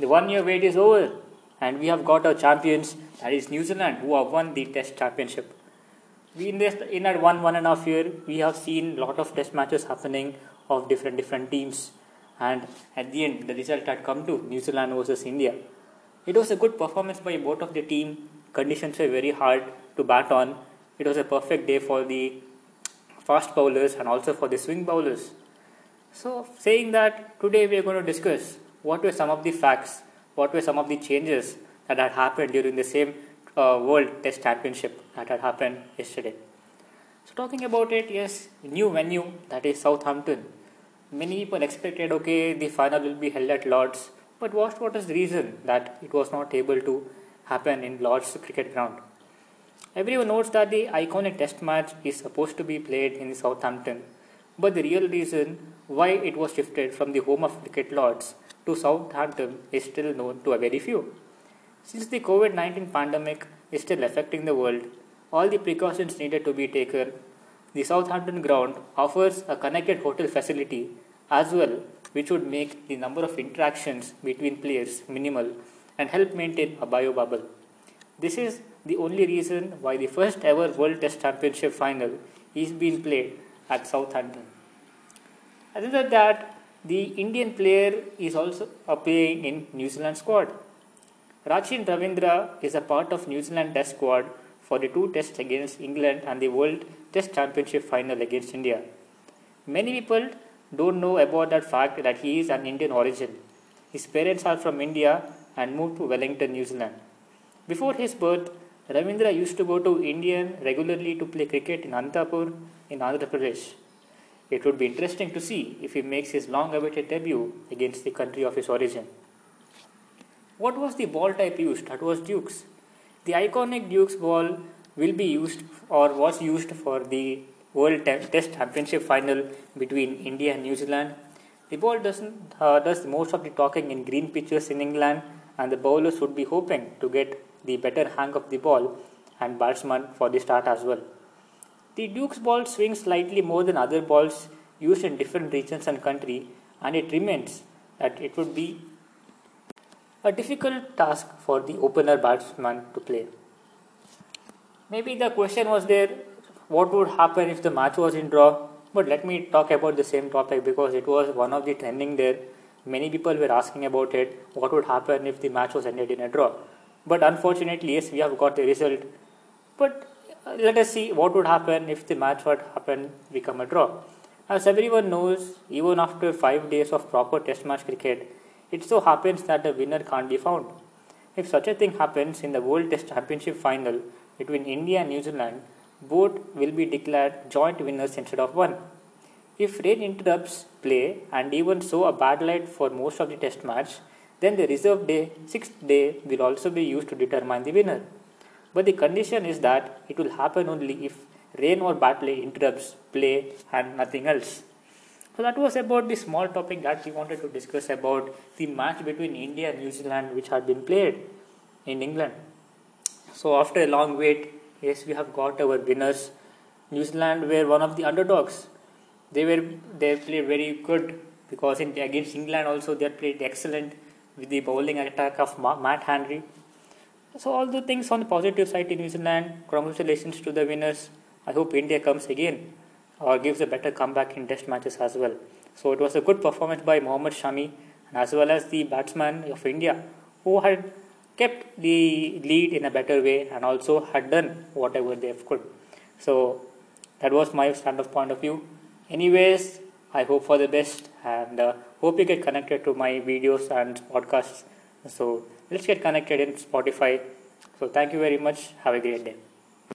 The one year wait is over, and we have got our champions, that is New Zealand, who have won the Test Championship. We in this in that one one and a half year, we have seen a lot of Test matches happening of different different teams, and at the end, the result had come to New Zealand versus India. It was a good performance by both of the team. Conditions were very hard to bat on. It was a perfect day for the fast bowlers and also for the swing bowlers. So, saying that today we are going to discuss what were some of the facts, what were some of the changes that had happened during the same uh, World Test Championship that had happened yesterday. So, talking about it, yes, new venue that is Southampton. Many people expected, okay, the final will be held at Lords, but what, what is the reason that it was not able to happen in Lords cricket ground? Everyone knows that the iconic test match is supposed to be played in Southampton, but the real reason why it was shifted from the home of cricket lords to Southampton is still known to a very few. Since the COVID 19 pandemic is still affecting the world, all the precautions needed to be taken, the Southampton ground offers a connected hotel facility as well, which would make the number of interactions between players minimal and help maintain a bio bubble. This is the only reason why the first ever World Test Championship final is being played at Southampton. Other than that, the Indian player is also playing in New Zealand squad. Rachin Ravindra is a part of New Zealand Test squad for the two tests against England and the World Test Championship final against India. Many people don't know about that fact that he is an Indian origin. His parents are from India and moved to Wellington, New Zealand. Before his birth, Ravindra used to go to India regularly to play cricket in Anantapur in Andhra Pradesh. It would be interesting to see if he makes his long awaited debut against the country of his origin. What was the ball type used? That was Dukes. The iconic Dukes ball will be used or was used for the World Test Championship final between India and New Zealand. The ball doesn't uh, does most of the talking in green pitches in England, and the bowlers would be hoping to get the better hang of the ball and batsman for the start as well. The Duke's ball swings slightly more than other balls used in different regions and country, and it remains that it would be a difficult task for the opener batsman to play. Maybe the question was there what would happen if the match was in draw? But let me talk about the same topic because it was one of the trending there. Many people were asking about it. What would happen if the match was ended in a draw? But unfortunately, yes, we have got the result. But let us see what would happen if the match would happen become a draw. As everyone knows, even after five days of proper test match cricket, it so happens that the winner can't be found. If such a thing happens in the World Test Championship final between India and New Zealand, both will be declared joint winners instead of one. If rain interrupts play and even so a bad light for most of the test match, then the reserve day, sixth day, will also be used to determine the winner. But the condition is that it will happen only if rain or bad play interrupts play and nothing else. So that was about the small topic that we wanted to discuss about the match between India and New Zealand which had been played in England. So after a long wait, yes, we have got our winners. New Zealand were one of the underdogs. They were they played very good because in against England also they played excellent with the bowling attack of Matt Henry. So all the things on the positive side in New Zealand. Congratulations to the winners. I hope India comes again or gives a better comeback in test matches as well. So it was a good performance by Mohammad Shami and as well as the batsman of India who had kept the lead in a better way and also had done whatever they could. So that was my stand-up point of view. Anyways, I hope for the best and uh, hope you get connected to my videos and podcasts. So let's get connected in Spotify. So thank you very much. Have a great day.